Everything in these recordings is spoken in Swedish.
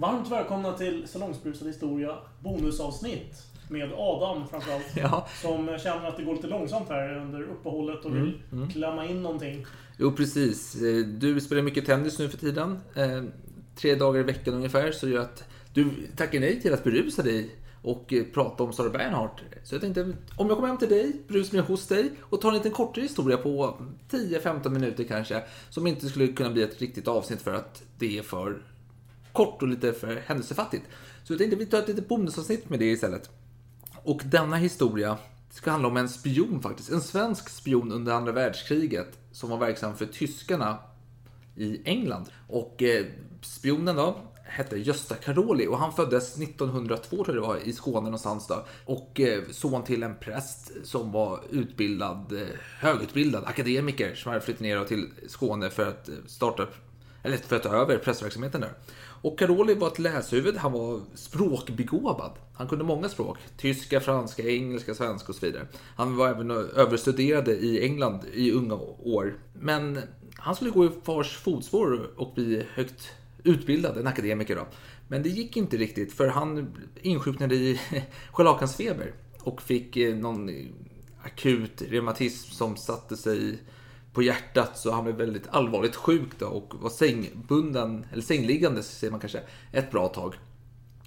Varmt välkomna till Salongsbrusad historia bonusavsnitt. Med Adam framförallt. Ja. Som känner att det går lite långsamt här under uppehållet och vill mm. klämma in någonting. Jo, precis. Eh, Du spelar mycket tennis nu för tiden. Eh, Tre dagar i veckan ungefär. Så gör att du tackar nej till att berusa dig och eh, prata om Sara Bernhardt. Så jag tänkte, om jag kommer hem till dig, berusar mig hos dig och tar en liten kortare historia på 10-15 minuter kanske. Som inte skulle kunna bli ett riktigt avsnitt för att det är för kort och lite för händelsefattigt. Så jag tänkte vi tar ett litet bonusavsnitt med det istället. Och denna historia ska handla om en spion faktiskt. En svensk spion under andra världskriget som var verksam för tyskarna i England. Och eh, spionen då hette Gösta Karoli och han föddes 1902 tror jag det var i Skåne någonstans då. Och eh, son till en präst som var utbildad, eh, högutbildad akademiker som hade flyttat ner till Skåne för att eh, starta eller för att ta över pressverksamheten där. Och Caroli var ett läshuvud, han var språkbegåvad. Han kunde många språk. Tyska, franska, engelska, svenska och så vidare. Han var även överstuderade i England i unga år. Men han skulle gå i fars fotspår och bli högt utbildad, en akademiker då. Men det gick inte riktigt för han insjuknade i scharlakansfeber och fick eh, någon akut reumatism som satte sig på hjärtat så han blev väldigt allvarligt sjuk då och var sängbunden, eller sängliggande säger man kanske, ett bra tag.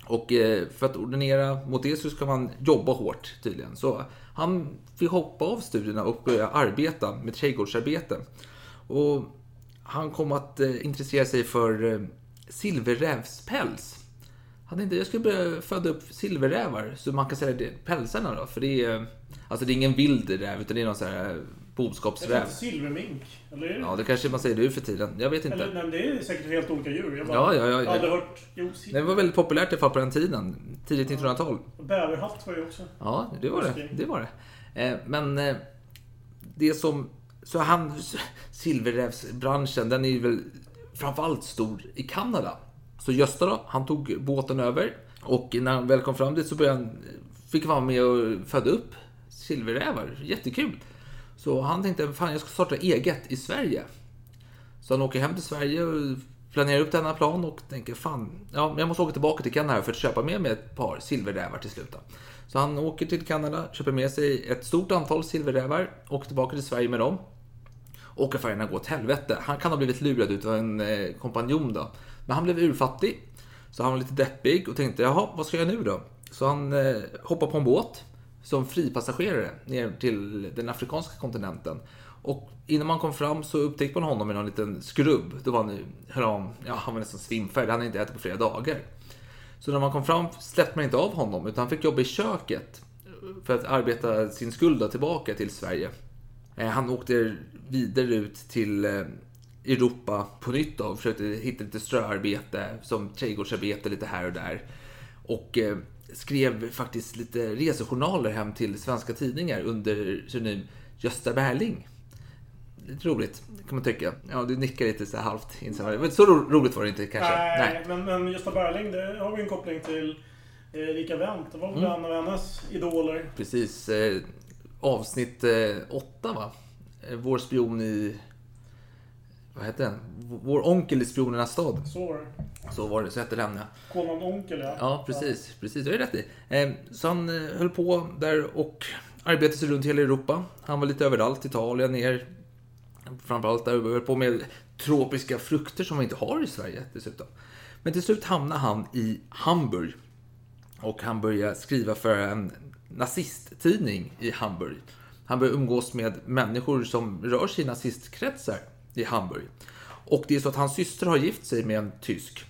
Och eh, för att ordinera mot det så ska man jobba hårt tydligen. Så han fick hoppa av studierna och börja arbeta med trädgårdsarbete. Och han kom att eh, intressera sig för eh, silverrävspäls. Han tänkte jag skulle börja föda upp silverrävar så man kan sälja det, pälsarna då. För det är, alltså det är ingen vild räv utan det är någon sån här boskapsräv. silvermink. Eller är det? Ja, det kanske man säger nu för tiden. Jag vet inte. Eller nej, det är säkert helt olika djur. Jag bara, Ja, ja, ja, har aldrig ja. hört... Jo, Det var väldigt populärt i alla på den tiden. Tidigt 1900-tal. Bäverhatt var ju också. Ja, det var det. Det var det. Eh, Men eh, det som... Så han... Silverrävsbranschen, den är ju väl framförallt stor i Kanada. Så Gösta då, han tog båten över. Och när han väl kom fram dit så började han, fick han vara med och föda upp silverrävar. Jättekul. Så han tänkte, fan jag ska starta eget i Sverige. Så han åker hem till Sverige och planerar upp denna plan och tänker fan, ja, jag måste åka tillbaka till Kanada för att köpa med mig ett par silverrävar till slut. Så han åker till Kanada, köper med sig ett stort antal silverrävar, åker tillbaka till Sverige med dem. Och affärerna går åt helvete. Han kan ha blivit lurad utav en eh, kompanjon då. Men han blev urfattig. Så han var lite deppig och tänkte, jaha, vad ska jag nu då? Så han eh, hoppar på en båt som fripassagerare ner till den afrikanska kontinenten. Och innan man kom fram så upptäckte man honom i någon liten skrubb. Då var han, han, ja, han var nästan svimfärdig, han hade inte ätit på flera dagar. Så när man kom fram släppte man inte av honom utan han fick jobba i köket för att arbeta sin skuld tillbaka till Sverige. Eh, han åkte vidare ut till eh, Europa på nytt då och försökte hitta lite ströarbete som trädgårdsarbete lite här och där. Och eh, skrev faktiskt lite resejournaler hem till svenska tidningar under pseudonym Gösta Berling. Lite roligt, kan man tycka. Ja, du nickar lite så här halvt. Men så ro- roligt var det inte kanske. Nej, Men, men Gösta Berling, det har vi en koppling till Erika Wendt. Det var väl Mm. en av hennes idoler. Precis. Eh, avsnitt eh, åtta, va? Eh, Vår spion i... Vad hette den? Vår onkel i spionernas stad. Så var det. Så var det, så hette den ja. Konung Onkel, ja. Ja, precis. Precis, det är rätt i. Eh, Så han eh, höll på där och arbetade sig runt hela Europa. Han var lite överallt, Italien, ner. Framförallt där höll på med tropiska frukter som vi inte har i Sverige dessutom. Men till slut hamnade han i Hamburg. Och han började skriva för en nazisttidning i Hamburg. Han började umgås med människor som rör sig i nazistkretsar i Hamburg. Och det är så att hans syster har gift sig med en tysk.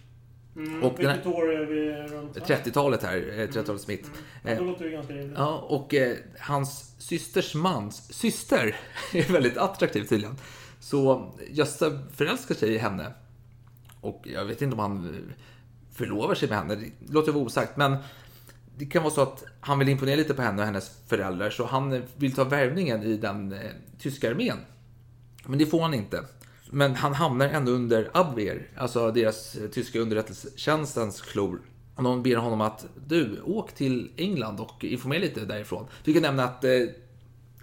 Mm, och den här- vilket år är vi runt? här? 30-talet här, eh, 30-talets mitt. Ja, då låter det ganska rimligt. Ja, och eh, hans systers mans syster är väldigt attraktiv tydligen. Så Gösta förälskar sig i henne. Och jag vet inte om han eh, förlovar sig med henne, det låter vara osagt. Men det kan vara så att han vill imponera lite på henne och hennes föräldrar. Så han eh, vill ta värvningen i den eh, tyska armén. Men det får han inte. Men han hamnar ändå under Abwehr, alltså deras eh, tyska underrättelsetjänstens klor. Och de ber honom att du, åk till England och informera lite därifrån. Vi kan nämna att eh,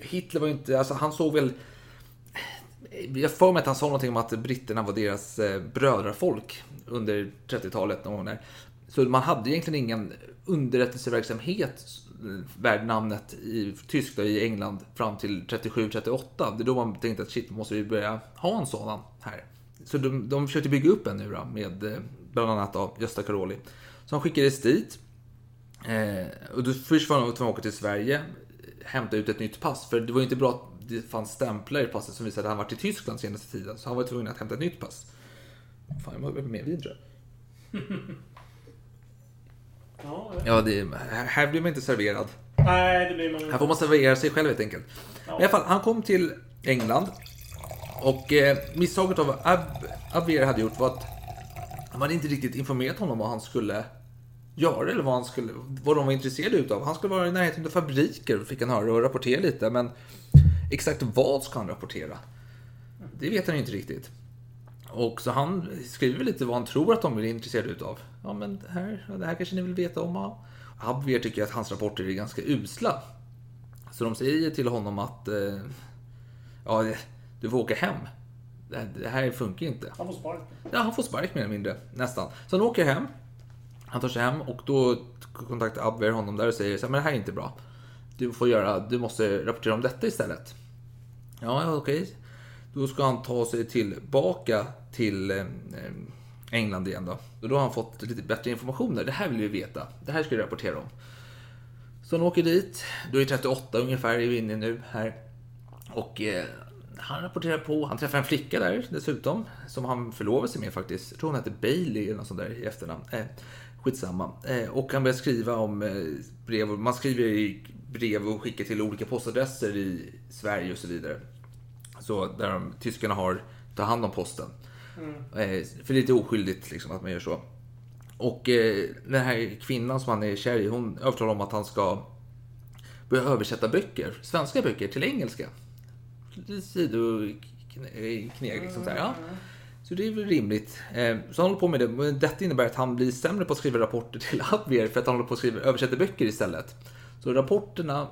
Hitler var ju inte, alltså han såg väl eh, jag får mig att han sa någonting om att britterna var deras eh, brödrafolk under 30-talet. Någon gång där. Så man hade egentligen ingen underrättelseverksamhet värd namnet i Tyskland i England fram till 37-38. Det är då man tänkte att shit, måste vi börja ha en sådan här. Så de, de försökte bygga upp en nu då, med eh, bland annat av Gösta Karoli. Så han skickades dit. Eh, och då först var han tvungen att åka till Sverige, hämta ut ett nytt pass. För det var ju inte bra att det fanns stämplar i passet som visade att han varit i Tyskland senaste tiden. Så han var tvungen att hämta ett nytt pass. Fan, jag måste mer vin Ja, Ja, det, här blir man inte serverad. Nej, det blir man Här inte. får man servera sig själv helt enkelt. Men i alla fall, han kom till England. Och eh, misstaget av Ab Abier hade gjort var att de hade inte riktigt informerat honom vad han skulle göra eller vad, han skulle, vad de var intresserade utav. Han skulle vara i närheten av fabriker, fick han höra, och rapportera lite. Men exakt vad ska han rapportera? Det vet han ju inte riktigt. Och så han skriver lite vad han tror att de är intresserade utav. Ja, men det här, det här kanske ni vill veta om. ja. Abwehr tycker att hans rapporter är ganska usla. Så de säger till honom att eh, ja, du får åka hem. Det, det här funkar inte. Han får sparken. Ja, han får spark mer eller mindre, nästan. Så han åker hem. Han tar sig hem och då kontaktar Abwehr honom där och säger så här, men det här är inte bra. Du får göra, du måste rapportera om detta istället. Ja, okej. Då ska han ta sig tillbaka till eh, England igen då. Och då har han fått lite bättre information där. Det här vill vi veta. Det här ska vi rapportera om. Så han åker dit. Då är 38 ungefär, är vi inne nu här. Och eh, han rapporterar på. Han träffar en flicka där dessutom. Som han förlovar sig med faktiskt. Jag tror hon heter Bailey eller något sånt där i efternamn. Eh, skitsamma. Eh, och han börjar skriva om eh, brev. Man skriver i brev och skickar till olika postadresser i Sverige och så vidare. Så där de, tyskarna har tar hand om posten. Eh, för det är lite oskyldigt liksom, att man gör så. Och eh, den här kvinnan som han är kär i, hon övertalar om att han ska börja översätta böcker, svenska böcker, till engelska. Sidokneg liksom så här, ja. Så det är väl rimligt. Eh, så han håller på med det. Men detta innebär att han blir sämre på att skriva rapporter till Abwehr för att han håller på att skriva, översätta böcker istället. Så rapporterna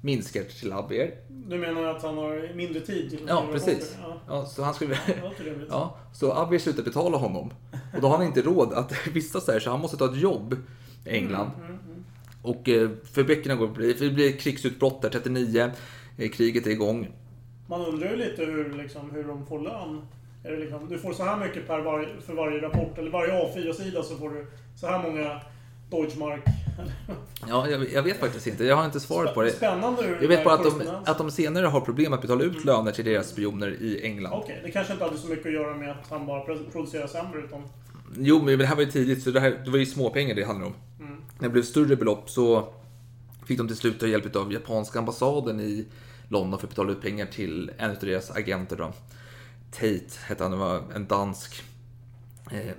minskar till Abwehr. Du menar att han har mindre tid till Ja, precis. rapporter? Ja, så han skriver... Ja, det. Ja, så Abwehr slutar betala honom. Och då har han inte råd att vistas där, så han måste ta ett jobb i England. Och eh, för böckerna går för det blir krigsutbrott där 39. eh, Kriget är igång. Man undrar ju lite hur, liksom, hur de får lön. Är det liksom, du får så här mycket per var, för varje rapport, eller varje A4-sida så får du så här många Deutschmark. Ja, jag, jag vet faktiskt inte. Jag har inte svaret på det. Spännande hur Jag vet bara att de, att de senare har problem att betala ut löner till deras spioner i England. Okej, det kanske inte hade så mycket att göra med att han bara pro- producerar sämre, utan... Jo, men det här var ju tidigt, så det, här, det var ju småpengar det handlade om. När det blev större belopp så fick de till slut hjälp av japanska ambassaden i London för att betala ut pengar till en av deras agenter. Då. Tate hette han, det var en dansk. Eh,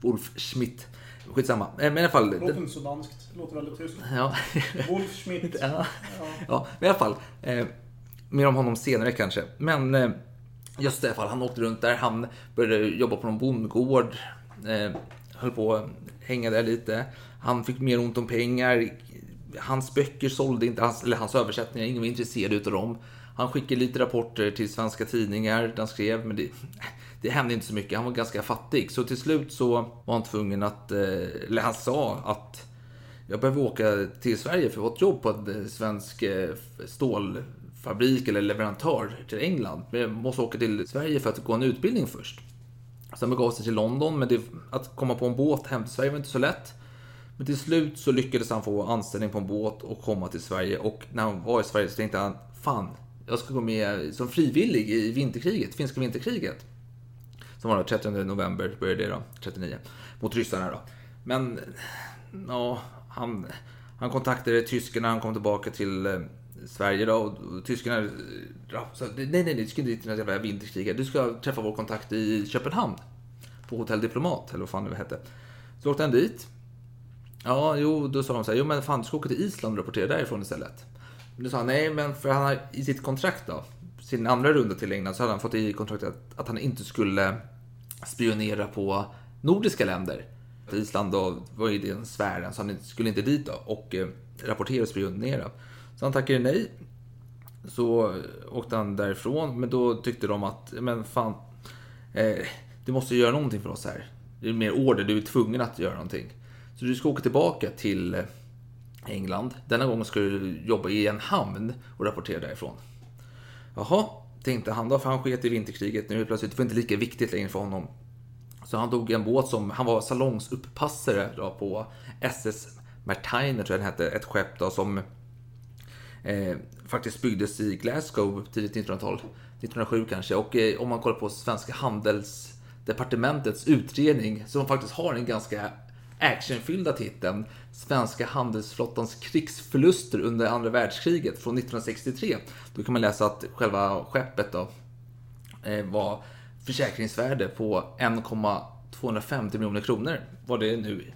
Wolf Schmidt. Skitsamma. Eh, Men i alla fall. Det låter inte så danskt. Det låter väldigt tyskt. Ja. Wolf Schmidt. ja. Ja. ja, men i alla fall. Eh, mer om honom senare kanske. Men eh, just i alla fall, han åkte runt där. Han började jobba på någon bondgård. Eh, höll på att hänga där lite. Han fick mer ont om pengar. Hans böcker sålde inte, hans, eller hans översättningar, ingen var intresserad utav dem. Han skickade lite rapporter till svenska tidningar där han skrev, men det, det hände inte så mycket. Han var ganska fattig. Så till slut så var han tvungen att, eh, eller han sa att jag behöver åka till Sverige för att få ett jobb på en eh, svensk eh, stålfabrik eller leverantör till England. Men jag måste åka till Sverige för att gå en utbildning först. Sen begav sig till London, men det, att komma på en båt hem till Sverige var inte så lätt. Men till slut så lyckades han få anställning på en båt och komma till Sverige. Och när han var i Sverige så tänkte han, fan, jag ska gå med som frivillig i vinterkriget, finska vinterkriget. Som var då 30 november började det då, 39. Mot ryssarna då. Men, ja, han, han kontaktade tyskarna, han kom tillbaka till eh, Sverige då och, och tyskarna eh, ja, sa nej, nej, nej, du ska inte dit till jävla vinterkrig. Du ska träffa vår kontakt i Köpenhamn. På Hotell Diplomat, eller vad fan det hette. Så åkte han dit. Ja, jo, då sa de så här, jo men fan du ska åka till Island och rapportera därifrån istället. Men då sa han, nej men för han har i sitt kontrakt då, sin andra runda till England, så hade han fått i kontraktet att, att han inte skulle spionera på nordiska länder. Island då var ju den sfären, så han skulle inte dit då och eh, rapportera och spionera. Så han tackade nej. så åkte han därifrån. Men då tyckte de att, men fan, eh, du måste göra någonting för oss här. Det är mer order, du är tvungen att göra någonting. Så du ska åka tillbaka till eh, England. Denna gång ska du jobba i en hamn och rapportera därifrån. Jaha, tänkte han då, för han sket i vinterkriget nu plötsligt. Det var inte lika viktigt längre för honom. Så han tog en båt som, han var salongsuppassare då på SS Martiner tror jag den hette, ett skepp då som eh, faktiskt byggdes i Glasgow tidigt 1900-tal. 1907 kanske. Och eh, om man kollar på Svenska handelsdepartementets utredning som faktiskt har en ganska actionfyllda titeln Svenska handelsflottans krigsförluster under andra världskriget från 1963. Då kan man läsa att själva skeppet då eh, var försäkringsvärde på 1,250 miljoner kronor. Vad det nu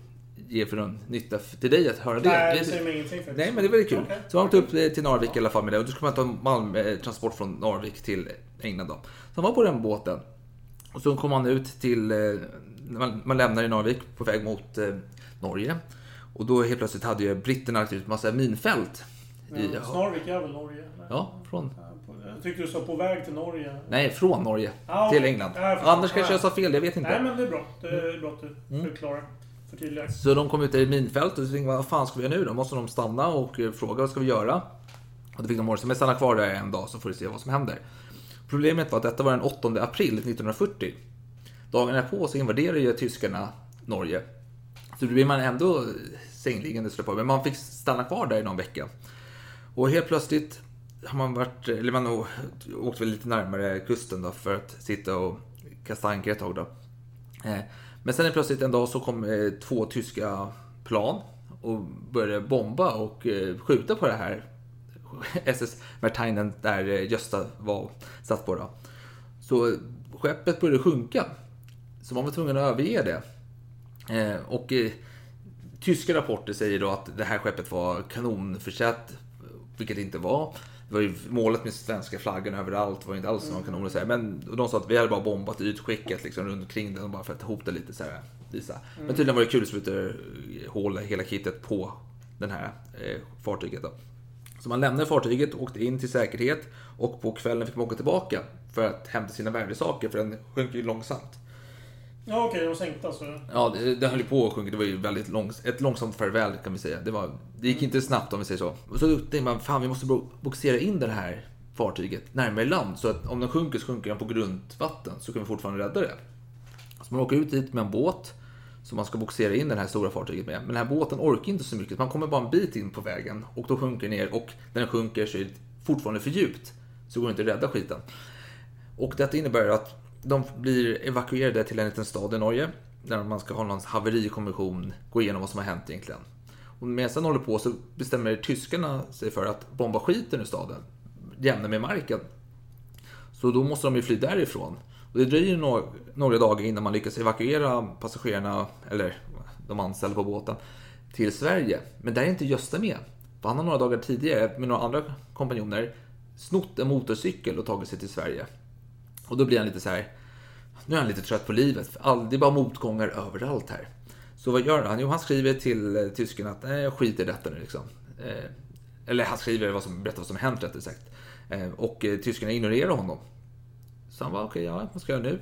ger för någon nytta till dig att höra det. Nej, det säger mig ingenting faktiskt. Nej, men det är väldigt kul. Okej. Så han åkte upp eh, till Narvik i alla fall med det. Och då skulle man ta malmtransport från Narvik till England då. Så han var på den båten. Och så kom han ut till, eh, man, man lämnar i Narvik på väg mot eh, Norge. Och då helt plötsligt hade ju britterna lagt ut massa minfält. I, Ja, Snarvik är väl Norge? eller? ja, från, Jag tyckte du sa på väg till Norge. nej, från Norge Ja, till. England. Ja. Annars kanske Ja. jag sa fel, jag vet inte. Nej, men det är bra. Det är bra att du Mm. förklarar. Förtydligar. Så de kom ut i minfält och tänkte vad fan ska vi göra nu då? Måste de stanna och eh, fråga vad ska vi göra? Och då fick de order, men stanna kvar där en dag så får vi se vad som händer. Problemet var att detta var den 8 april 1940. Dagen på så invaderade ju tyskarna Norge. Så då blir man ändå sängliggande på, men man fick stanna kvar där i någon vecka. Och helt plötsligt har man varit, eller man åkt väl lite närmare kusten då för att sitta och kasta anker ett tag då. Eh, men sen är plötsligt en dag så kom eh, två tyska plan och började bomba och eh, skjuta på det här SS Martinen där Gösta var satt på. Då. Så skeppet började sjunka. Så man var tvungen att överge det. Eh, Och eh, tyska rapporter säger då att det här skeppet var kanonförsett, vilket det inte var. Det var ju målet med svenska flaggan överallt, var inte alls någon kanoner. Så här. Men och de sa att vi hade bara bombat ytskicket liksom, runt omkring den bara för att hota lite så här. Visa. Men tydligen var det kulsprutor-hål hela kittet på den här eh, fartyget. Då. Så man lämnade fartyget, åkte in till säkerhet och på kvällen fick man åka tillbaka för att hämta sina värdesaker för den sjönk ju långsamt. Ja, okej. De sänkte alltså. Ja, det, det höll ju på att sjunka. Det var ju väldigt långs, ett långsamt farväl kan vi säga. Det, var, det gick inte snabbt om vi säger så. Och så tänkte man, fan vi måste bo- bogsera in det här fartyget närmare land. Så att om den sjunker så sjunker den på grundvatten så kan vi fortfarande rädda det. Så man åker ut dit med en båt som man ska bogsera in det här stora fartyget med. Men den här båten orkar inte så mycket. Man kommer bara en bit in på vägen och då sjunker den ner och när den sjunker så är det fortfarande för djupt. Så går det inte att rädda skiten. Och detta innebär att de blir evakuerade till en liten stad i Norge. Där man ska ha någon haverikommission, gå igenom vad som har hänt egentligen. Och medan den håller på så bestämmer tyskarna sig för att bomba skiten ur staden. Jämna med marken. Så då måste de ju fly därifrån. Och det dröjer några, några dagar innan man lyckas evakuera passagerarna, eller de anställda på båten, till Sverige. Men där är inte Gösta med. För han har några dagar tidigare med några andra kompanjoner snott en motorcykel och tagit sig till Sverige. Och då blir han lite så här. Nu är han lite trött på livet. För all, det är bara motgångar överallt här. Så vad gör han? Jo, han skriver till eh, tysken att nej, jag skiter i detta nu liksom. Eh, eller han skriver vad som, berättar vad som hänt rättare sagt. Eh, och eh, tyskarna ignorerar honom. Så han bara, okej, ja, vad ska jag göra nu?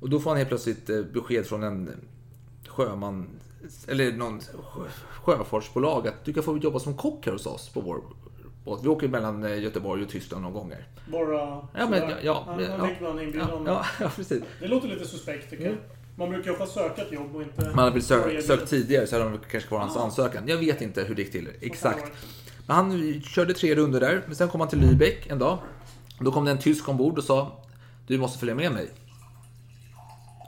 Och då får han helt plötsligt eh, besked från en sjöman, eller någon sjö, sjöfartsbolag att du kan få jobba som kock här hos oss på vår båt. Vi åker mellan eh, Göteborg och Tyskland några gånger. Bara Ja, men ja, ja, ja. Ja, ja, precis. Det låter lite suspekt tycker jag. Man brukar ju ofta söka ett jobb och inte... Man hade väl sökt, sökt tidigare så hade de kanske kvar hans Ah. ansökan. Jag vet inte hur det gick till exakt. Men han körde tre runder där, men sen kom han till Lübeck en dag. Då kom det en tysk ombord och sa Du måste följa med mig.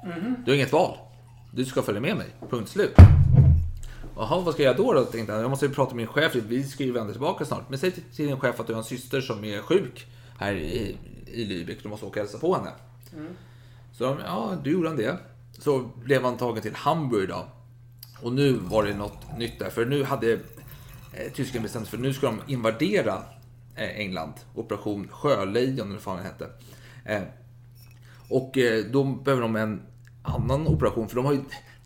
Mhm. Du har inget val. Du ska följa med mig. Punkt slut. Jaha, vad ska jag då? då? Tänkte han. Jag måste ju prata med min chef. Vi ska ju vända tillbaka snart. Men säg till, till din chef att du har en syster som är sjuk här i, i Lübeck. Du måste åka och hälsa på henne. Så de, ja, du gjorde han det. Så blev han tagen till Hamburg då. Och nu var det något nytt där. För nu hade eh, tyskarna bestämt sig för nu ska de invadera eh, England. Operation Sjölejon eller vad fan den hette. Eh, och eh, då behöver de en annan operation. För de har ju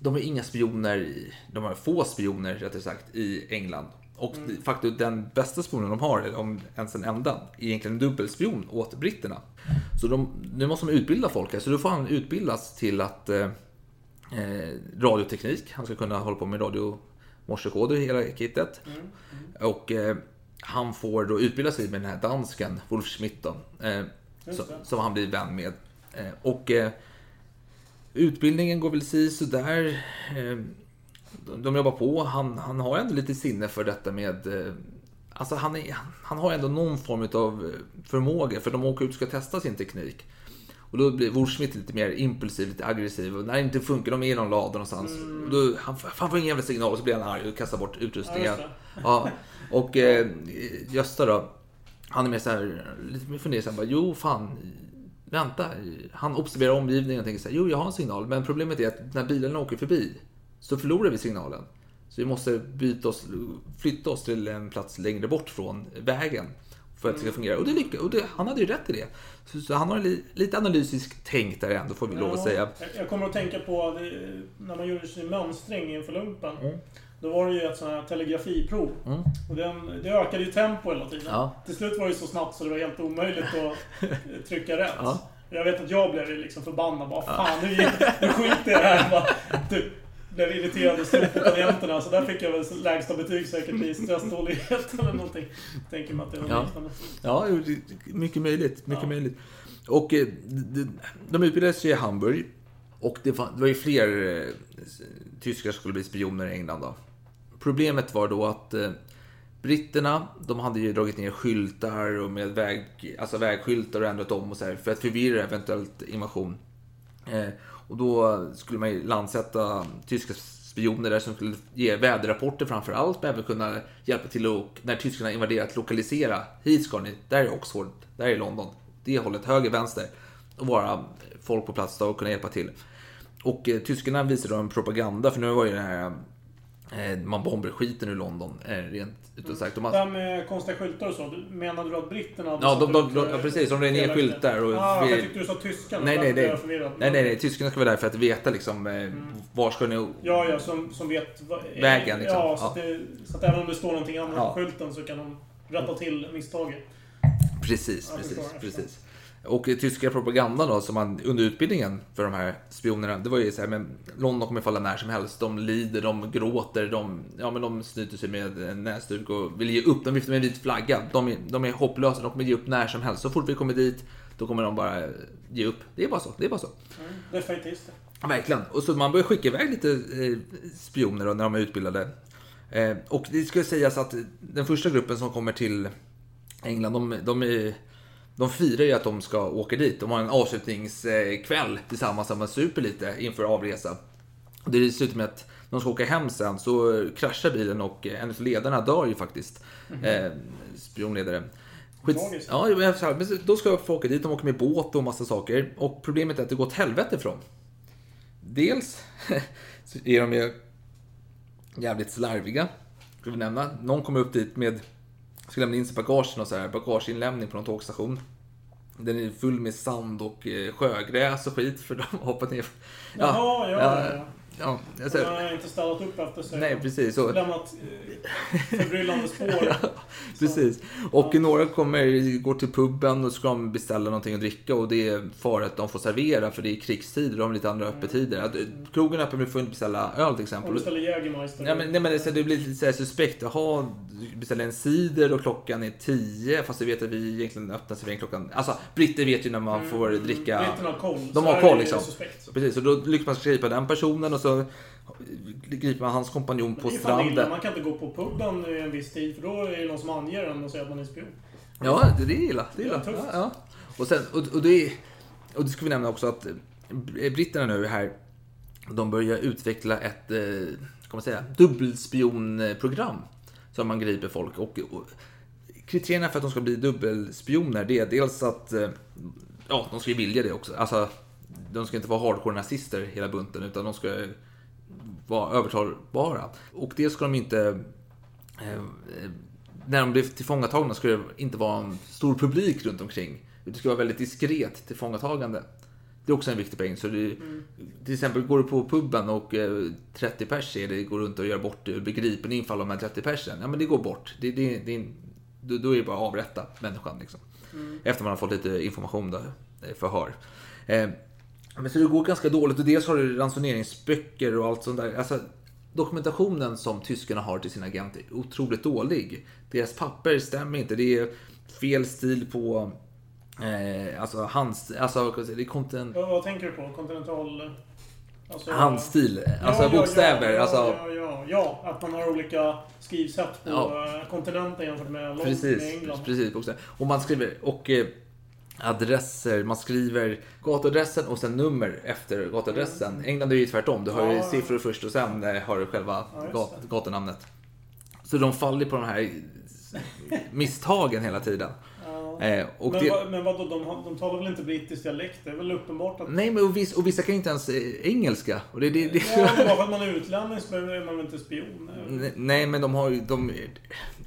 de är inga spioner, i, de har få spioner rättare sagt, i England. Och mm. faktiskt den bästa spionen de har, eller om ens den enda, är egentligen en dubbelspion åt britterna. Så de, nu måste de utbilda folk här, så då får han utbildas till att eh, eh radioteknik, han ska kunna hålla på med radio morsekoder i hela kittet. Mm. Mm. Och eh, han får då utbilda sig med den här dansken, Wolf Schmidt, eh, som, som han blir vän med. Eh, och eh, utbildningen går väl si sådär. Eh, de jobbar på. Han, han har ändå lite sinne för detta med... Eh, alltså han, är, han har ändå någon form av förmåga, för de åker ut och ska testa sin teknik. Och då blir Wolfsmith lite mer impulsiv, lite aggressiv. Och när det inte funkar, de är i någon lada någonstans. Mm. Då, han, han får ingen jävla signal och så blir han arg och kastar bort utrustningen. Ja, ja. Och eh, Gösta då, han är mer så här, lite mer fundersam. Bara, jo, fan, vänta. Han observerar omgivningen och tänker så här, jo, jag har en signal. Men problemet är att när bilarna åker förbi så förlorar vi signalen. Så vi måste byta oss, flytta oss till en plats längre bort från vägen för att det ska mm. fungera. Och, det lyckas, och det, han hade ju rätt i det. Så, så han har li, lite analysisk tänk där ändå, får vi ja, lov att säga. Jag kommer att tänka på det, när man gjorde sin mönstring inför lumpen. Mm. Då var det ju ett sånt här telegrafiprov. Mm. Och den, det ökade ju tempo hela tiden. Ja. Till slut var det så snabbt så det var helt omöjligt att trycka rätt. Ja. Jag vet att jag blev liksom förbannad. Bara, Fan, nu, nu skiter jag i det här. Bara, typ, blev irriterad och slog på tangenterna. Så där fick jag väl lägsta betyg säkert i stresstålighet eller någonting. Tänker mig att det var ja. liknande. Ja, mycket möjligt. Mycket ja. möjligt. Och eh, de utbildades i Hamburg. Och det var, det var ju fler eh, tyskar som skulle bli spioner i England då. Problemet var då att eh, britterna, de hade ju dragit ner skyltar och med väg, alltså vägskyltar och ändrat om och så här, för att förvirra eventuellt invasion. Eh, och då skulle man ju landsätta tyska spioner där som skulle ge väderrapporter framför allt, men även kunna hjälpa till och, när tyskarna invaderat, lokalisera. Hit ska ni, där är Oxford, där är London. Det hållet, höger, vänster. Och vara folk på plats då och kunna hjälpa till. Och eh, tyskarna visade då en propaganda, för nu var ju den här man bomber skiten ur London, eh, rent ut sagt. Det här med konstiga skyltar och så, menade du att britterna hade Ja, de, de, de, ja precis. De rev ner skyltar. Och ah, vi... jag tyckte du sa tyskarna. Nej, nej, nej. nej, nej, nej. Tyskarna ska vara där för att veta liksom, eh, mm. var ska ni... Ja, ja, som, som vet... Vägen liksom. Ja, så, ja. Det, så att även om det står någonting annat ja. på skylten så kan de rätta till misstaget. Precis, precis, precis. Och tyska propagandan då, som man under utbildningen för de här spionerna, det var ju så här, men London kommer falla när som helst. De lider, de gråter, de, ja, men de snyter sig med en näsduk och vill ge upp. De viftar med en vit flagga. De är, de är hopplösa, de kommer ge upp när som helst. Så fort vi kommer dit, då kommer de bara ge upp. Det är bara så. Det är bara så. Mm, definitivt. Verkligen. Och så man börjar skicka iväg lite eh, spioner då, när de är utbildade. Eh, och det ska sägas att den första gruppen som kommer till England, de, de är de firar ju att de ska åka dit. De har en avslutningskväll tillsammans där man super lite inför avresa. Det slutar med att när de ska åka hem sen så kraschar bilen och en av ledarna dör ju faktiskt. Mm -hmm. eh. Skits, ja, men då ska få åka dit. De åker med båt och massa saker. Och problemet är att det går åt helvete för dem. Dels är de ju jävligt slarviga. Ska vi nämna. Någon kommer upp dit med Ska lämna in sig bagagen och så här, bagageinlämning på någon tågstation. Den är full med sand och eh, sjögräs och skit för de har hoppat ner. Ja, Jaha, ja, ja. ja. Ja, alltså, jag har inte städat upp efter sig. Nej, precis. Och, lämnat eh, förbryllande spår. ja, precis. Och ja. några kommer, går till puben och ska de beställa någonting att dricka och det är för att de får servera för det är krigstider de har lite andra mm. öppettider. Att, krogen är öppen, men du får inte beställa öl till exempel. Om du beställer Jägermeister. Ja, men, nej, men det, det blir lite så suspekt. Jaha, du beställer en cider och klockan är tio fast du vet att vi egentligen öppnar servering klockan... Alltså, britter vet ju när man mm. får dricka... Britterna har koll. De har koll liksom. Precis, och då lyckas man skriva den personen och så griper man hans kompanjon på stranden. Man kan inte gå på puben i en viss tid för då är det någon som anger en och säger att man är spion. Ja, det är illa. Det är illa. Ja, ja. Och, sen, och, och, det, och det ska vi nämna också att britterna nu här, de börjar utveckla ett eh, man säga, dubbelspionprogram. Så man griper folk. Och, och, kriterierna för att de ska bli dubbelspioner, det är dels att eh, ja, de ska vilja det också. Alltså, de ska inte vara hardcore nazister hela bunten, utan de ska vara övertalbara. Och det ska de inte... Eh, när de blir tillfångatagna ska det inte vara en stor publik runt omkring. Det ska vara väldigt diskret tillfångatagande. Det är också en viktig poäng. Så det, mm. Till exempel går du på puben och 30 pers är det, går runt och gör bort begripen infall av de här 30 persen. Ja men det går bort. Det, det, det, då är det bara att avrätta människan. Liksom. Mm. Efter man har fått lite information, då, förhör. Eh, men så det går ganska dåligt och dels har du ransoneringsböcker och allt sånt där. Alltså, dokumentationen som tyskarna har till sina agenter är otroligt dålig. Deras papper stämmer inte. Det är fel stil på eh, alltså hands... Alltså, det är kontinent... Vad, vad tänker du på? Kontinental... Alltså, handstil, alltså ja, bokstäver. Ja, alltså, ja, ja, ja, att man har olika skrivsätt på ja. kontinenten jämfört med, precis, med England. Precis, bokstäver. Och man skriver, och eh, adresser. Man skriver gatuadressen och sen nummer efter gatuadressen. Mm. England är ju tvärtom. Du har ju siffror först och sen eh, har du själva gat, gatunamnet. Så de faller på de här misstagen hela tiden. Eh, men, det... va, men vadå, de, de talar väl inte brittisk dialekt? Det är väl uppenbart att... Nej, men och vissa, och vissa kan inte ens eh, engelska. Och det, det, det... Ja, bara för att man är utlänning så är man väl inte spion? Nej, men de har ju... De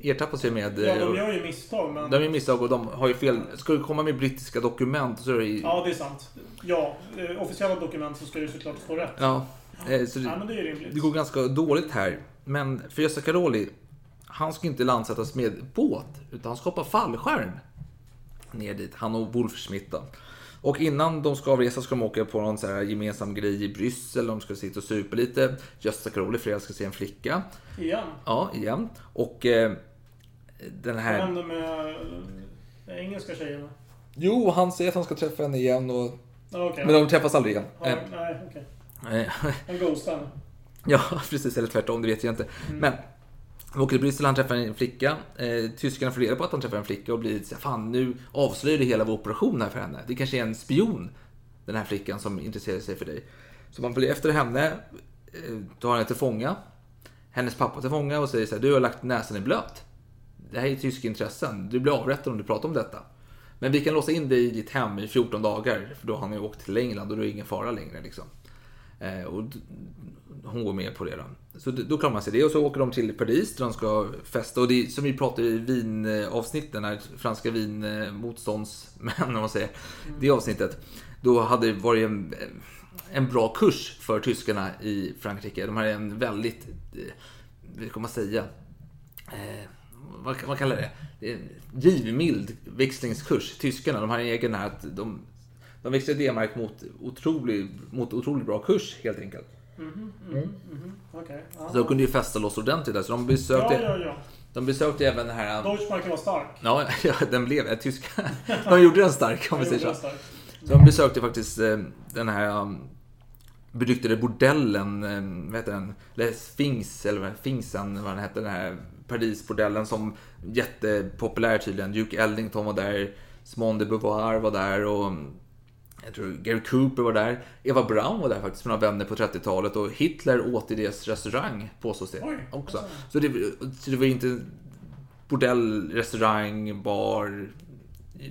ertappar sig med... Ja, de gör ju misstag. Men... De gör misstag och de har ju fel. Ska du komma med brittiska dokument så är det ju... Ja, det är sant. Ja, eh, officiella dokument så ska det såklart stå rätt. Ja. Så det, ja, men det är rimligt. Det går ganska dåligt här. Men för Gösta Karoli, han ska inte landsättas med båt, utan han ska hoppa fallskärm ner dit. Han och Wolfschmidt då. Och innan de ska avresa ska de åka på någon så här gemensam grej i Bryssel. De ska sitta och supa lite. Gösta Karoli fredag ska se en flicka. Igen? Ja, igen. Och eh, den här... Vad händer med den engelska tjejen? Jo, han säger att han ska träffa henne igen. Och... Okay. Men de träffas aldrig igen. Ja, eh. nej, okej. Okay. en ghostar Ja, precis. Eller tvärtom, det vet jag inte. Mm. Men han åker till Bryssel, han träffar en flicka. Eh, tyskarna får reda på att han träffar en flicka och blir så fan nu avslöjar du hela vår operation här för henne. Det kanske är en spion, den här flickan som intresserar sig för dig. Så man blir efter henne, eh, tar henne till fånga. Hennes pappa till fånga och säger så här, du har lagt näsan i blöt. Det här är tyska intressen, du blir avrättad om du pratar om detta. Men vi kan låsa in dig i ditt hem i 14 dagar, för då har han ju åkt till England och då är det ingen fara längre. Liksom. Eh, och hon går med på det. Då. Så då klarar man sig det och så åker de till Paris där de ska festa. Och det som vi pratade i vinavsnitten, när franska vinmotståndsmän, om man säger. Mm. Det avsnittet. Då hade det varit en, en bra kurs för tyskarna i Frankrike. De hade en väldigt, eh, vad ska man säga, eh, vad, vad kallar det? Givmild växlingskurs. Tyskarna, de har en egen här att de, de växlar D-mark mot otroligt mot otrolig bra kurs helt enkelt. Mm, mm, mm. Okay. Så de kunde ju fästa loss ordentligt där. Så de besökte, ja, ja, ja. De besökte även den här... Deutschmarken var stark. Ja, ja den blev tyska. De gjorde den stark om vi säger så. Så de besökte faktiskt eh, den här um, beryktade bordellen, eh, vad heter den? Eller Sphinx, eller Sphinxen, vad den hette, den här Parisbordellen som jättepopulär tydligen. Duke Ellington var där, Simone de Beauvoir var där och jag tror Gary Cooper var där. Eva Braun var där faktiskt med några vänner på 30-talet och Hitler åt i deras restaurang påstås det Oj, också. Så det, så det var inte bordell, restaurang, bar.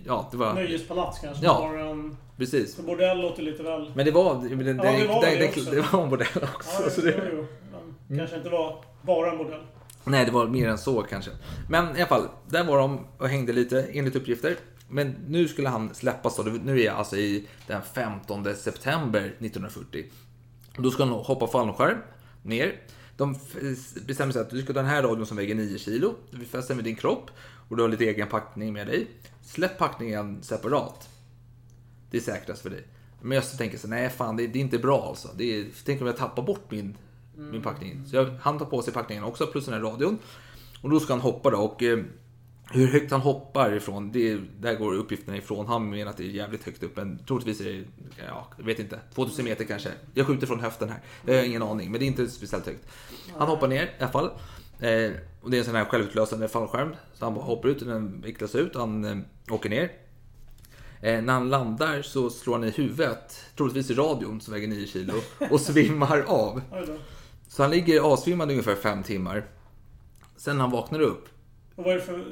Ja, det var... Nöjespalats kanske? Ja, var en... precis. Så bordell låter lite väl... Men det var... Det, det, ja, det var det, det, också. det var en bordell också. Ja, så det... Jo. Mm. Kanske inte var bara en bordell. Nej, det var mer än så kanske. Men i alla fall, där var de och hängde lite enligt uppgifter. Men nu skulle han släppas då. Nu är jag alltså i den 15 september 1940. Då ska han hoppa fallskärm ner. De bestämmer sig att du ska ta den här radion som väger 9 kilo. Vi fäster med din kropp och du har lite egen packning med dig. Släpp packningen separat. Det är säkrast för dig. Men jag tänker så nej fan det, är inte bra alltså. Det är, tänk om jag tappar bort min, min packning. Så jag, han tar på sig packningen också plus den här radion. Och då ska han hoppa då och eh, hur högt han hoppar ifrån, det, där går uppgifterna ifrån. Han menar att det är jävligt högt upp, men troligtvis är det, ja, jag vet inte, 2000 meter kanske. Jag skjuter från höften här. Jag har ingen aning, men det är inte speciellt högt. Han hoppar ner i alla fall. Eh, och det är en sån här självutlösande fallskärm. Så han hoppar ut, och den vicklas ut, och han eh, åker ner. Eh, när han landar så slår han i huvudet, troligtvis i radion som väger 9 kilo, och svimmar av. Så han ligger avsvimmad ungefär 5 timmar. Sen när han vaknar upp och vad är det för,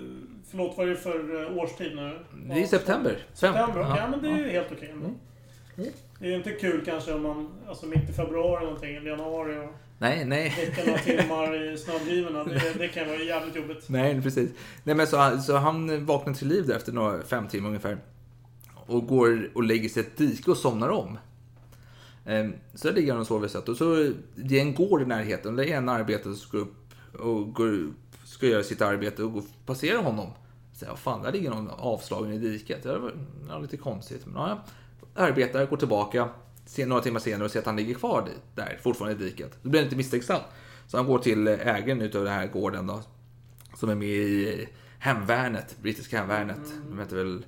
förlåt, vad är det för eh, årstid nu? Det är september. September, okej. Okay, ja, men det är ju helt okej. Okay. Mm. Det är ju inte kul kanske om man, alltså mitt i februari eller någonting, eller januari och Nej, nej. Några timmar i snödrivorna. Det, det kan vara jävligt jobbigt. Nej, precis. Nej, men så, så han vaknade till liv där efter några fem timmar ungefär. och går och lägger sig i ett dike och somnar om. Ehm, så där ligger han och sover sett. Och så det är en gård i närheten. Det är en arbetare som ska upp och går, ska göra sitt arbete och passera honom. Så ja, fan, där ligger någon avslagen i diket. Det var lite konstigt. Men, ja, arbetare går tillbaka några timmar senare och ser att han ligger kvar där, fortfarande i diket. Då blir han lite misstänksam. Så han går till ägaren utav den här gården då, som är med i hemvärnet, brittiska hemvärnet. Mm. De heter väl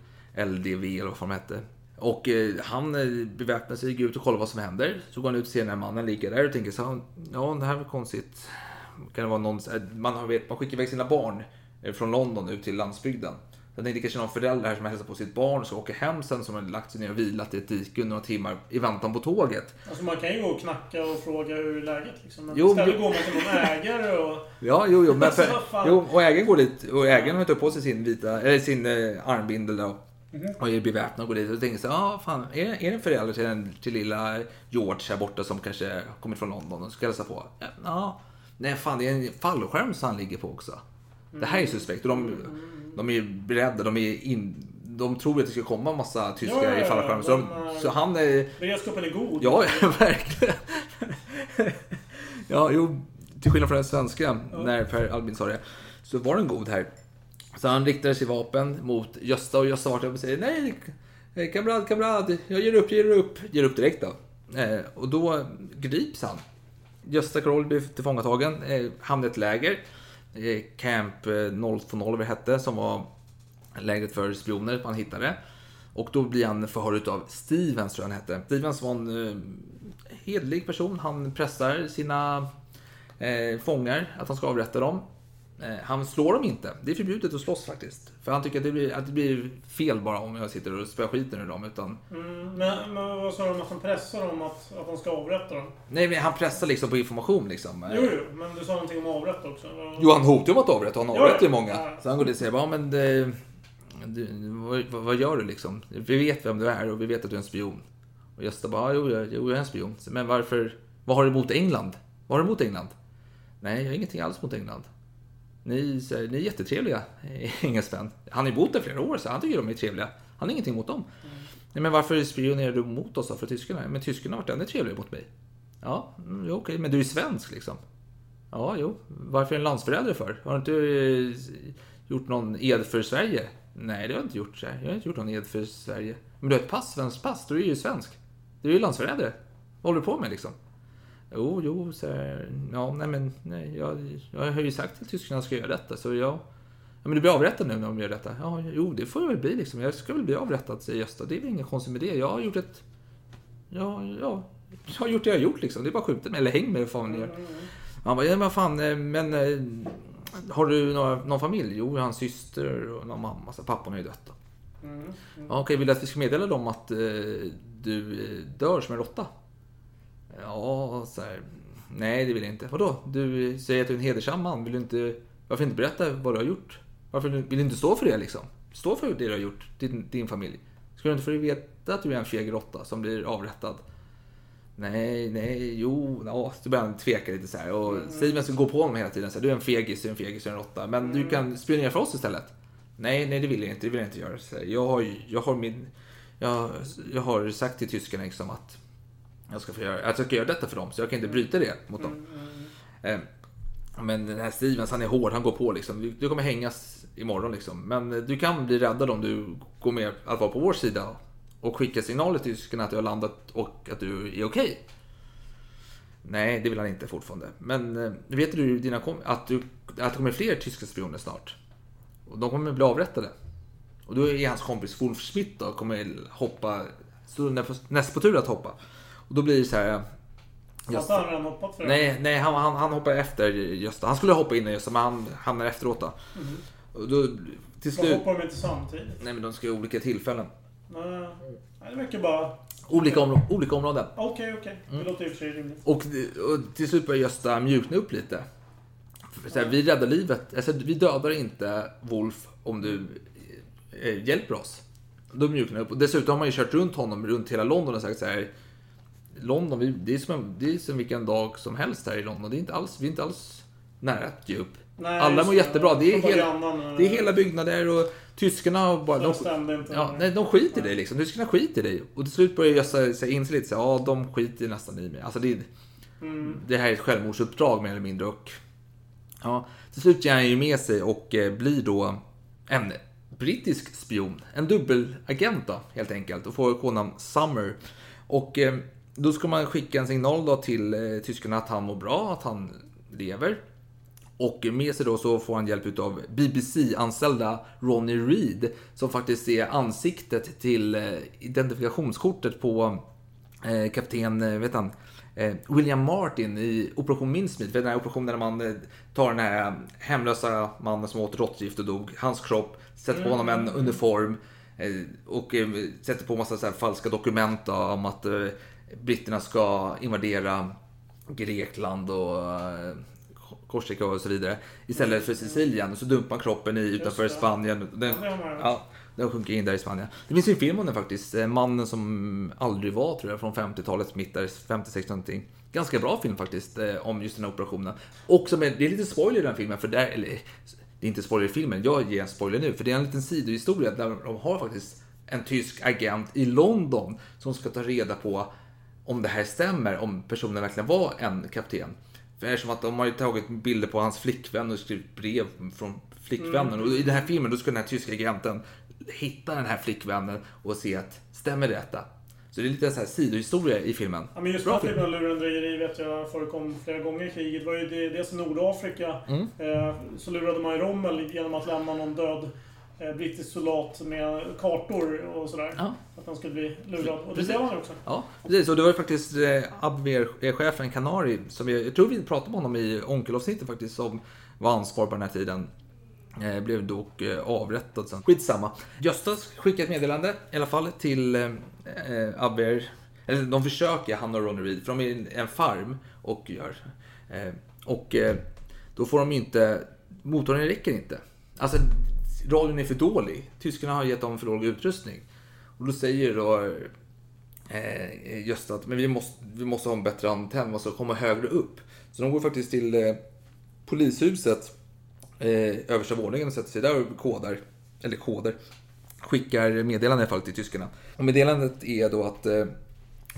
LDV eller vad fan de hette. Och eh, han eh, beväpnar sig, går ut och kollar vad som händer. Så går han ut och ser den här mannen ligga där och tänker så här, ja det här var konstigt. Kan det vara någon, man, har, vet, man skickar iväg sina barn eh, från London ut till landsbygden. Jag tänkte kanske någon förälder här som hälsar på sitt barn ska åka hem sen som har lagt sig ner och vilat i ett dike under några timmar i väntan på tåget. Alltså man kan ju gå och knacka och fråga hur läget liksom. Men jo, istället går man till någon ägare och... Ja, jo, jo. Men för, jo, och ägaren går dit och ägaren har tagit på sig sin vita, eller sin eh, armbindel då. Mm. Och är beväpnad och går dit och tänker så ja ah, fan, är, är det en förälder till, en, till lilla George här borta som kanske kommit från London och ska hälsa på? Ja. Nej fan det är en fallskärm som han ligger på också. Det här är suspekt. Och de, de är beredda, de är in, de tror att det ska komma en massa tyskar ja, ja, i fallskärm. Så, de, så han är... Beredskapen är god. Ja, verkligen. ja, jo, till skillnad från den svenska, ja. när Per Albin sa det, så var den god här. Så han riktade sig vapen mot Gösta och Gösta vart och säger nej, kamrad, kamrad, jag ger upp, ger upp, ger upp direkt då. Eh, och då grips han. Gösta Kroll blir tillfångatagen, eh, hamnar i ett läger. Eh, Camp eh, 020 vad det hette, som var lägret för spioner man hittade. Och då blir han förhörd av Stevens, tror jag han hette. Stevens var en eh, hedlig person. Han pressar sina eh, fångar att han ska avrätta dem. Eh, han slår dem inte. Det är förbjudet att slåss faktiskt. För han tycker att det blir, att det blir fel bara om jag sitter och spöar skiten ur dem. Utan... Mm, men, men vad sa du att han pressar dem att, att de ska avrätta dem? Nej, men han pressar liksom på information liksom. Jo, jo, men du sa någonting om avrätta också. Jo, han hotar om att avrätta. Han avrättar ju många. Ja. Så han går dit och säger, ja men det, du, vad, vad, gör du liksom? Vi vet vem du är och vi vet att du är en spion. Och Gösta bara, jo, jag, jo, jag är en spion. Men varför, vad har du emot England? Vad har du emot England? Nej, jag har ingenting alls mot England. Ni, ni är jättetrevliga, engelsmän. Han har ju bott där flera år, så han tycker de är trevliga. Han har ingenting emot dem. Mm. Nej, men varför spionerar du mot oss då, för tyskarna? Men tyskarna har varit ännu trevligare mot mig. Ja, mm, okej, okay, men du är svensk liksom. Ja, jo. Varför är en landsförrädare för? Har du inte eh, gjort någon ed för Sverige? Nej, det har jag inte gjort. Så Jag har inte gjort någon ed för Sverige. Men du har ett pass, svenskt pass, då är du ju svensk. Du är ju landsförrädare. Vad håller du på med liksom? Jo, jo, så här, ja, nej men, nej, jag, jag har ju sagt till tyskarna att jag ska göra detta, så jag... Ja, men du blir avrättad nu när de gör detta. Ja, jo, det får jag väl bli liksom. Jag ska väl bli avrättad, säger Gösta. Det är väl inget konstigt med det. Jag har gjort ett... Ja, ja. Jag har gjort det jag har gjort liksom. Det är bara skjuta mig, eller häng mig, fan ni gör. Han bara, ja men fan, eh, men... Eh, har du några, någon familj? Jo, jag har en syster och någon mamma. Så pappan har ju dött då. Mm, mm. Ja, okej, vill du att vi ska meddela dem att eh, du dör som en råtta? Ja, så här, Nej, det vill jag inte. Vadå? Du säger att du är en hedersam man. Vill du inte, varför inte berätta vad du har gjort? Varför vill du inte stå för det liksom? Stå för det du har gjort, din, din familj. Ska du inte få veta att du är en feg råtta som blir avrättad? Nej, nej, jo, ja. Så börjar han tveka lite så här. Och mm. Steven går på honom hela tiden. Så här, du är en fegis, du är en fegis, du är en råtta. Men mm. du kan spionera för oss istället. Nej, nej, det vill jag inte. Det vill jag inte göra. Så här, jag, har, jag har min... Jag, jag har sagt till tyskarna liksom att jag ska få göra, alltså jag ska göra detta för dem, så jag kan inte bryta det mot dem. Mm, mm. Eh, men den här Stevens, han är hård, han går på liksom. Du kommer hängas imorgon liksom. Men du kan bli räddad om du går med, att vara på vår sida. Och skickar signaler till tyskarna att du har landat och att du är okej. Okay. Nej, det vill han inte fortfarande. Men eh, vet du dina att, du, att det kommer fler tyska spioner snart? Och de kommer bli avrättade. Och då är hans kompis Wolf Schmidt då, kommer hoppa, stå näst på tur att hoppa. Och då blir det så här... Just, han redan hoppat för det? Nej, nej han, han, han hoppar efter Gösta. Han skulle hoppa innan Gösta, men han hamnar efteråt då. Mm. Och då till slut... Varför hoppar de inte samtidigt? Nej, men de ska göra olika tillfällen. Nej, det verkar bara... Olika, områ olika områden. Okej, okay, okej. Okay. Det mm. låter i och för sig rimligt. Och, och till slut börjar Gösta mjukna upp lite. Så här, vi räddar livet. Alltså, vi dödar inte Wolf om du eh, hjälper oss. Då mjuknar upp. Och dessutom har man ju kört runt honom runt hela London och sagt så här London, det är, som det är som vilken dag som helst här i London. Det är inte alls, vi är inte alls nära att ge upp. Nej, Alla mår jättebra. Det är, hela, det är hela byggnader och tyskarna bara... De, ja, nej, de skiter i dig liksom. Tyskarna skiter i dig. Och till slut börjar Gösta inse lite så ja, de skiter nästan i mig. Alltså det, mm. det här är ett självmordsuppdrag mer eller mindre. Och, ja, till slut ger han ju med sig och eh, blir då en brittisk spion. En dubbelagent då, helt enkelt. Och får kodnamn Summer. Och eh, då ska man skicka en signal då till eh, tyskarna att han mår bra, att han lever. Och med sig då så får han hjälp av BBC-anställda Ronnie Reed som faktiskt är ansiktet till eh, identifikationskortet på eh, kapten, eh, vet han, William Martin i Operation Mincemeat. Den här operationen där man tar den här hemlösa mannen som åt råttgift och dog, hans kropp, sätter på honom en mm. uniform och sätter på massa så falska dokument om att britterna ska invadera Grekland och Korsika och så vidare. Istället för Sicilien. Och så dumpar kroppen i utanför Spanien. Den, ja, den sjunker in där i Spanien. Det finns ju en film om den faktiskt. Eh, Mannen som aldrig var, tror jag, från 50-talets mitt där, 50-60 någonting. Ganska bra film faktiskt, eh, om just den här operationen. Och som är, det är lite spoiler i den filmen, för där, eller, det är inte spoiler i filmen, jag ger en spoiler nu, för det är en liten sidohistoria där de har faktiskt en tysk agent i London som ska ta reda på om det här stämmer, om personen verkligen var en kapten. För det är som att de har tagit bilder på hans flickvän och skrivit brev från flickvännen. Mm. Och i den här filmen då ska den här tyska agenten hitta den här flickvännen och se att stämmer detta? Så det är lite så här sidohistoria i filmen. Ja, men just den här typen av lurendrejeri vet jag förekom flera gånger i kriget. Det var ju dels i Nordafrika. Mm. Eh, så lurade man ju Rommel genom att lämna någon död brittisk soldat med kartor och sådär. Ja. Att han skulle bli lurad. Och det blev han också. Ja, precis. Och det var faktiskt eh, Abwehr-chefen Kanari, som jag, jag tror vi pratade med honom i onkelavsnittet faktiskt, som var ansvarig på den här tiden. Eh, blev dock eh, avrättad sen. Skitsamma. Gösta skickade ett meddelande i alla fall till eh, Abwehr. Eller de försöker, han och Ronny Reed, för de är en farm och gör. Eh, och eh, då får de inte, motorn räcker inte. Alltså radion är för dålig. Tyskarna har gett dem för dålig utrustning. Och då säger då eh, Gösta att men vi, måste, vi måste ha en bättre antenn, vi måste komma högre upp. Så de går faktiskt till eh, polishuset, eh, översta våningen och sätter sig där och kodar, eller koder, skickar meddelande i alla fall till tyskarna. Och meddelandet är då att eh,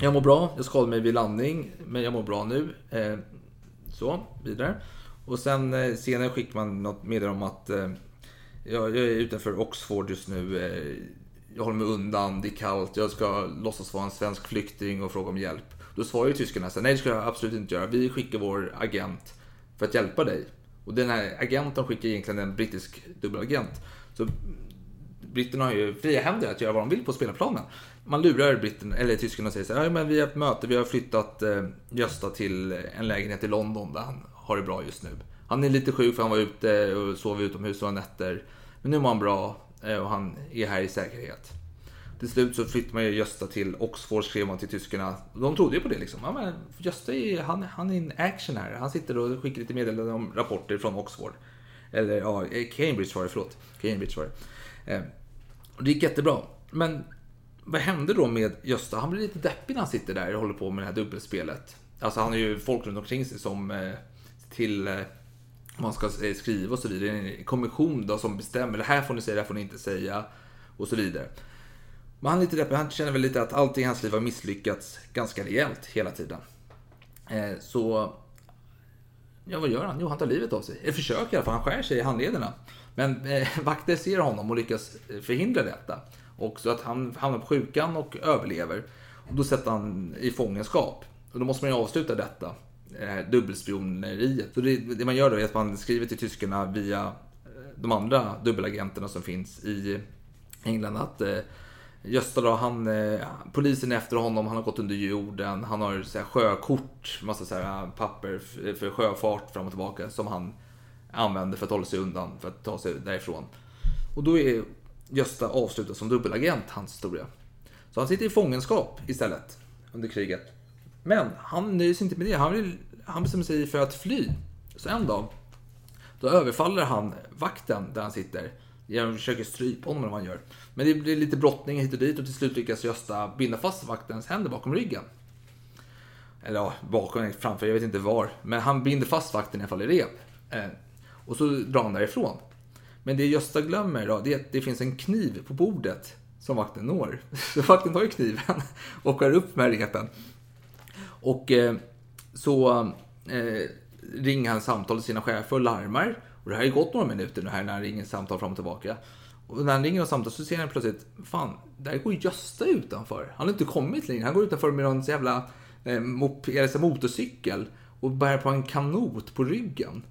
jag mår bra, jag skadade mig vid landning, men jag mår bra nu. Eh, så, vidare. Och sen eh, senare skickar man något meddelande om att eh, jag, jag är utanför Oxford just nu. Eh, jag håller mig undan, det är kallt, jag ska låtsas vara en svensk flykting och fråga om hjälp. Då svarar ju tyskarna så nej det ska jag absolut inte göra. Vi skickar vår agent för att hjälpa dig. Och den här agenten skickar egentligen en brittisk dubbelagent. Så britterna har ju fria händer att göra vad de vill på spelarplanen. Man lurar britten, eller tyskarna och säger så här, men vi har ett möte, vi har flyttat eh, Gösta till en lägenhet i London där han har det bra just nu. Han är lite sjuk för han var ute och sov utomhus några nätter. Men nu mår han bra eh, och han är här i säkerhet. Till slut så flyttade man ju Gösta till Oxford, skrev man till tyskarna. De trodde ju på det liksom. Ja, men Gösta är, han, han är in action här. Han sitter och skickar lite meddelanden om rapporter från Oxford. Eller ja, eh, Cambridge var det, förlåt. Cambridge var det. Eh, och det gick jättebra. Men vad hände då med Gösta? Han blir lite deppig när han sitter där och håller på med det här dubbelspelet. Alltså han har ju folk runt omkring sig som eh, till eh, man ska skriva och så vidare. Det är en kommission då som bestämmer. Det här får ni säga, det här får ni inte säga. Och så vidare. Men han, är lite deppig. han känner väl lite att allting i hans liv har misslyckats ganska rejält hela tiden. Eh, så... Ja, vad gör han? Jo, han tar livet av sig. Eller försöker i alla fall. Han skär sig i handlederna. Men eh, vakter ser honom och lyckas eh, förhindra detta. Och så att han hamnar på sjukan och överlever. Och då sätter han i fångenskap. Och då måste man ju avsluta detta det här dubbelspioneriet. Så det, det, man gör då är att man skriver till tyskarna via eh, de andra dubbelagenterna som finns i England att eh, Gösta då, han, eh, polisen är efter honom, han har gått under jorden, han har så här, sjökort, massa så här, eh, papper för sjöfart fram och tillbaka som han använder för att hålla sig undan, för att ta sig därifrån. Och då är Gösta avslutad som dubbelagent, hans historia. Så han sitter i fångenskap istället under kriget. Men han nöjer sig inte med det. Han, vill, han bestämmer sig för att fly. Så en dag, då överfaller han vakten där han sitter. Jag försöker strypa honom eller vad han gör. Men det blir lite brottning hit och dit och till slut lyckas Gösta binda fast vaktens händer bakom ryggen. Eller ja, bakom, framför, jag vet inte var. Men han binder fast vakten i alla fall i rep. Eh, och så drar han därifrån. Men det Gösta glömmer då, det är att det finns en kniv på bordet som vakten når. Så vakten tar ju kniven och skär upp med repen. Och eh, så eh, ringer han samtal till sina chefer och larmar. Och det här har ju gått några minuter nu här när han ringer samtal fram och tillbaka. Och när han ringer och samtal så ser han plötsligt, fan, där går Gösta utanför. Han har inte kommit längre. Han går utanför med någon jävla eh, motorcykel och bär på en kanot på ryggen.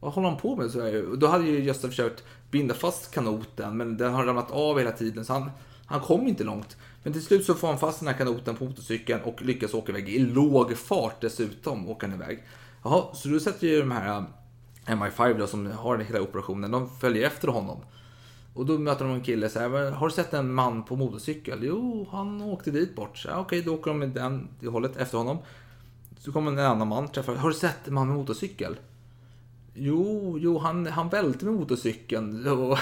Vad håller han på med? Så här? Då hade ju Gösta försökt binda fast kanoten, men den har ramlat av hela tiden, så han, han kom inte långt. Men till slut så får han fast den här kanoten på motorcykeln och lyckas åka iväg i låg fart dessutom, åker han iväg. Jaha, så då sätter ju de här äh, MI5 då, som har hela operationen, de följer efter honom. Och då möter de en kille så här, har du sett en man på motorcykel? Jo, han åkte dit bort. Så, okej, då åker de med den i hållet efter honom. Så kommer en annan man, träffar, har du sett en man med motorcykel? Jo, jo han, han välte med motorcykeln. Och,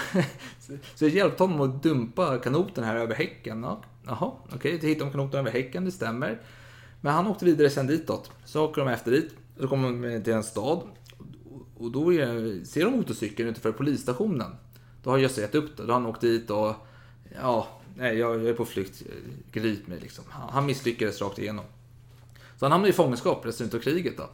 så jag hjälpte honom att dumpa kanoten här över häcken. Jaha, okej, okay, så hittade de kanoten över häcken, det stämmer. Men han åkte vidare sen ditåt. Så åker de efter dit. Så kommer de till en stad. Och då är, ser de motorcykeln utanför polisstationen. Då har Jösse gett upp det. Då har han åkt dit och... Ja, nej, jag, jag är på flykt. Grip mig liksom. Han misslyckades rakt igenom. Så han hamnade i fångenskap resten av kriget då.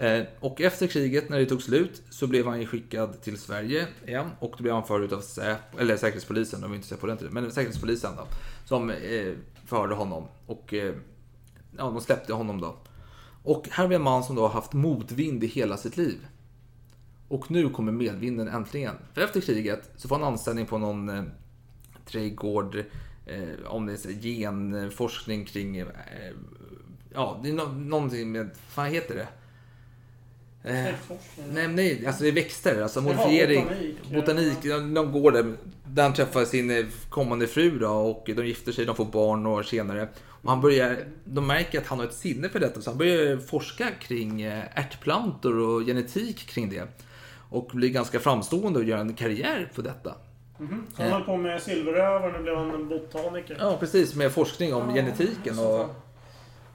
Eh, och efter kriget, när det tog slut, så blev han ju skickad till Sverige igen. Och då blev han förhörd av Säpo, eller Säkerhetspolisen, de var inte Säpo på den tiden, men Säkerhetspolisen då. Som eh, förhörde honom. Och eh, ja, de släppte honom då. Och här har vi en man som då har haft motvind i hela sitt liv. Och nu kommer medvinden äntligen. För efter kriget så får han anställning på någon eh, trädgård, eh, om det är genforskning kring, eh, ja, det är no någonting med, vad heter det? Eh, nej, nej, alltså det är växter, alltså modifiering, botanik. botanik de går där, där han träffar sin eh, kommande fru då och de gifter sig, de får barn och senare. Och han börjar, de märker att han har ett sinne för detta så han börjar forska kring eh, ärtplantor och genetik kring det. Och blir ganska framstående och gör en karriär på detta. Mm -hmm. Så han höll på med silveröver, nu blev han en botaniker. Ja, precis. Med forskning om ja, genetiken och...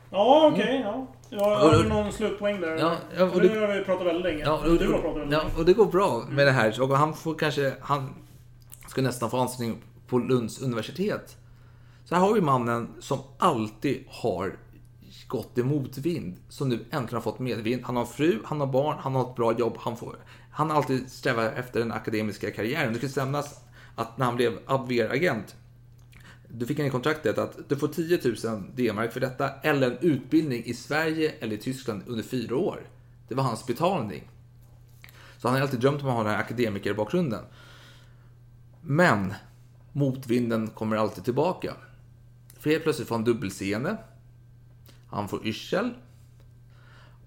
Ja, okej. Okay, ja. Ja, har du någon slutpoäng där? Ja, ja, och det, nu har vi pratat väldigt länge. Ja, och, du har pratat väldigt ja, och det går bra med det här. Och han får kanske... Han ska nästan få anställning på Lunds universitet. Så här har vi mannen som alltid har gått i motvind. Som nu äntligen har fått medvind. Han har fru, han har barn, han har ett bra jobb. Han, får, han har alltid strävat efter den akademiska karriären. Det ska nämnas att när han blev Abwehr-agent du fick en i kontraktet att du får 10 000 D-mark för detta eller en utbildning i Sverige eller i Tyskland under fyra år. Det var hans betalning. Så han har alltid drömt om att ha den här akademikerbakgrunden. Men motvinden kommer alltid tillbaka. För helt plötsligt får han dubbelseende. Han får yrsel.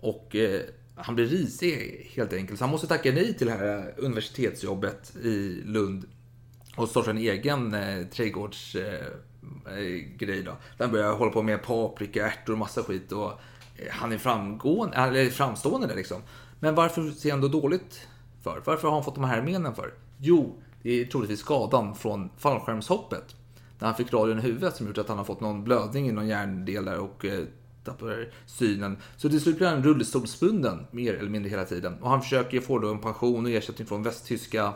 Och eh, han blir risig helt enkelt. Så han måste tacka nej till det här universitetsjobbet i Lund och startar en egen eh, trädgårdsgrej eh, eh då. Han börjar hålla på med paprika, ärtor och massa skit. Och eh, han är framgående, eller framstående där liksom. Men varför ser han då dåligt för? Varför har han fått de här menen för? Jo, det är troligtvis skadan från fallskärmshoppet. När han fick radion i huvudet som gjort att han har fått någon blödning i någon hjärndel där och eh, tappar synen. Så till slut blir han rullstolsbunden mer eller mindre hela tiden. Och han försöker få då en pension och ersättning från västtyska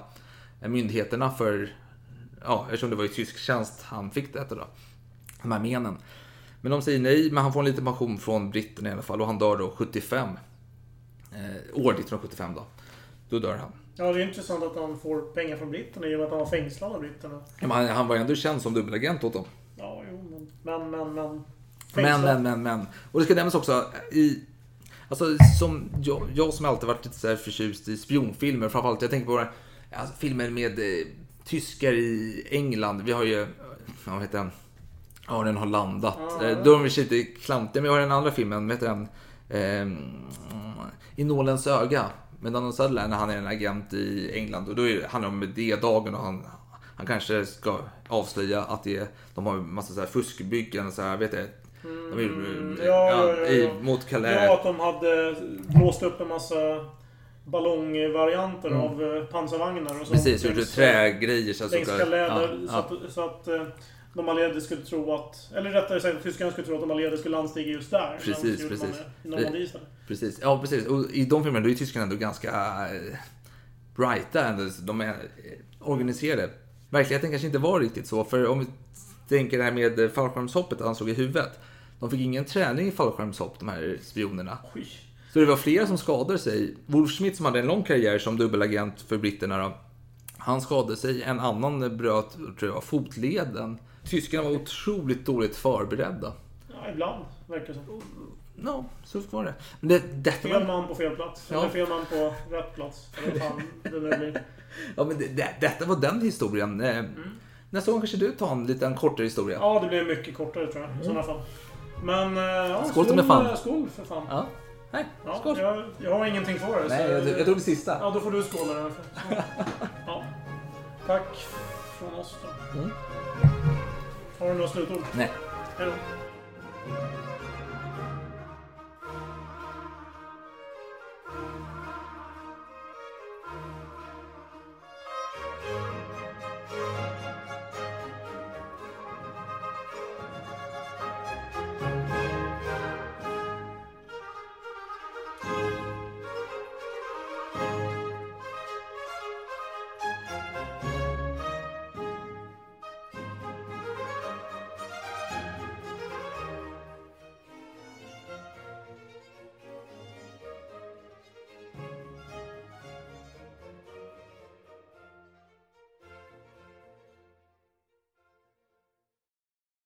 eh, myndigheterna för ja, eftersom det var i tysk tjänst han fick detta då. De här menen. Men de säger nej, men han får en liten pension från britterna i alla fall och han dör då 75. Eh, år 1975 då. Då dör han. Ja, det är intressant att han får pengar från britterna i och med att han var fängslad av britterna. Men han, han var ändå känd som dubbelagent åt dem. Ja, jo, men, men, men, men. Men, men, men, men. Och det ska nämnas också i... Alltså, som jag, jag som alltid varit lite så här förtjust i spionfilmer, framförallt, jag tänker på alltså, filmer med eh, tyskar i England. Vi har ju, vad heter den? Ja, den har landat. Mm. Då är de lite klantiga, men vi har den andra filmen, vad heter den? Eh, I nålens öga. Med Donald Sutherland när han är en agent i England. Och då är, handlar det om D-dagen och han, han kanske ska avslöja att det, de har en massa så här fuskbyggen. Så här, vet jag, de mm, ja, ja, ja, ja. mot Calais. Ja, att de hade blåst upp en massa ballongvarianter mm. av eh, pansarvagnar och så. Precis, gjort trägrejer. Så längs ja, så, att, så att eh, de allierade skulle tro att, eller rättare sagt tyskarna skulle tro att de allierade skulle landstiga just där. Precis, precis. Precis. Ja, precis. Och i de filmerna då är tyskarna ändå ganska... brighta, de är organiserade. Verkligheten kanske inte var riktigt så, för om vi tänker det här med fallskärmshoppet han såg i huvudet. De fick ingen träning i fallskärmshopp, de här spionerna. Oj. Så det var flera som skadade sig. Wolf Schmidt som hade en lång karriär som dubbelagent för britterna han skadade sig. En annan bröt, tror jag, fotleden. Tyskarna var otroligt dåligt förberedda. Ja, ibland verkar det som. Ja, så var det. Men det detta fel man på fel plats. Ja. Eller fel man på rätt plats. Det. Ja, men det, det, detta var den historien. Eh, mm. Nästa gång kanske du tar en liten kortare historia. Ja, det blir mycket kortare tror jag. Mm. I sådana fall. Men eh, ja, skål, skål, med fan. skål för fan. Ja. Nej, ja, skål. Jag, jag har ingenting kvar. Nej, jag, jag tog det sista. Ja, då får du skåla den. Ja. Tack från oss då. Mm. Har du några slutord? Nej. Hej då.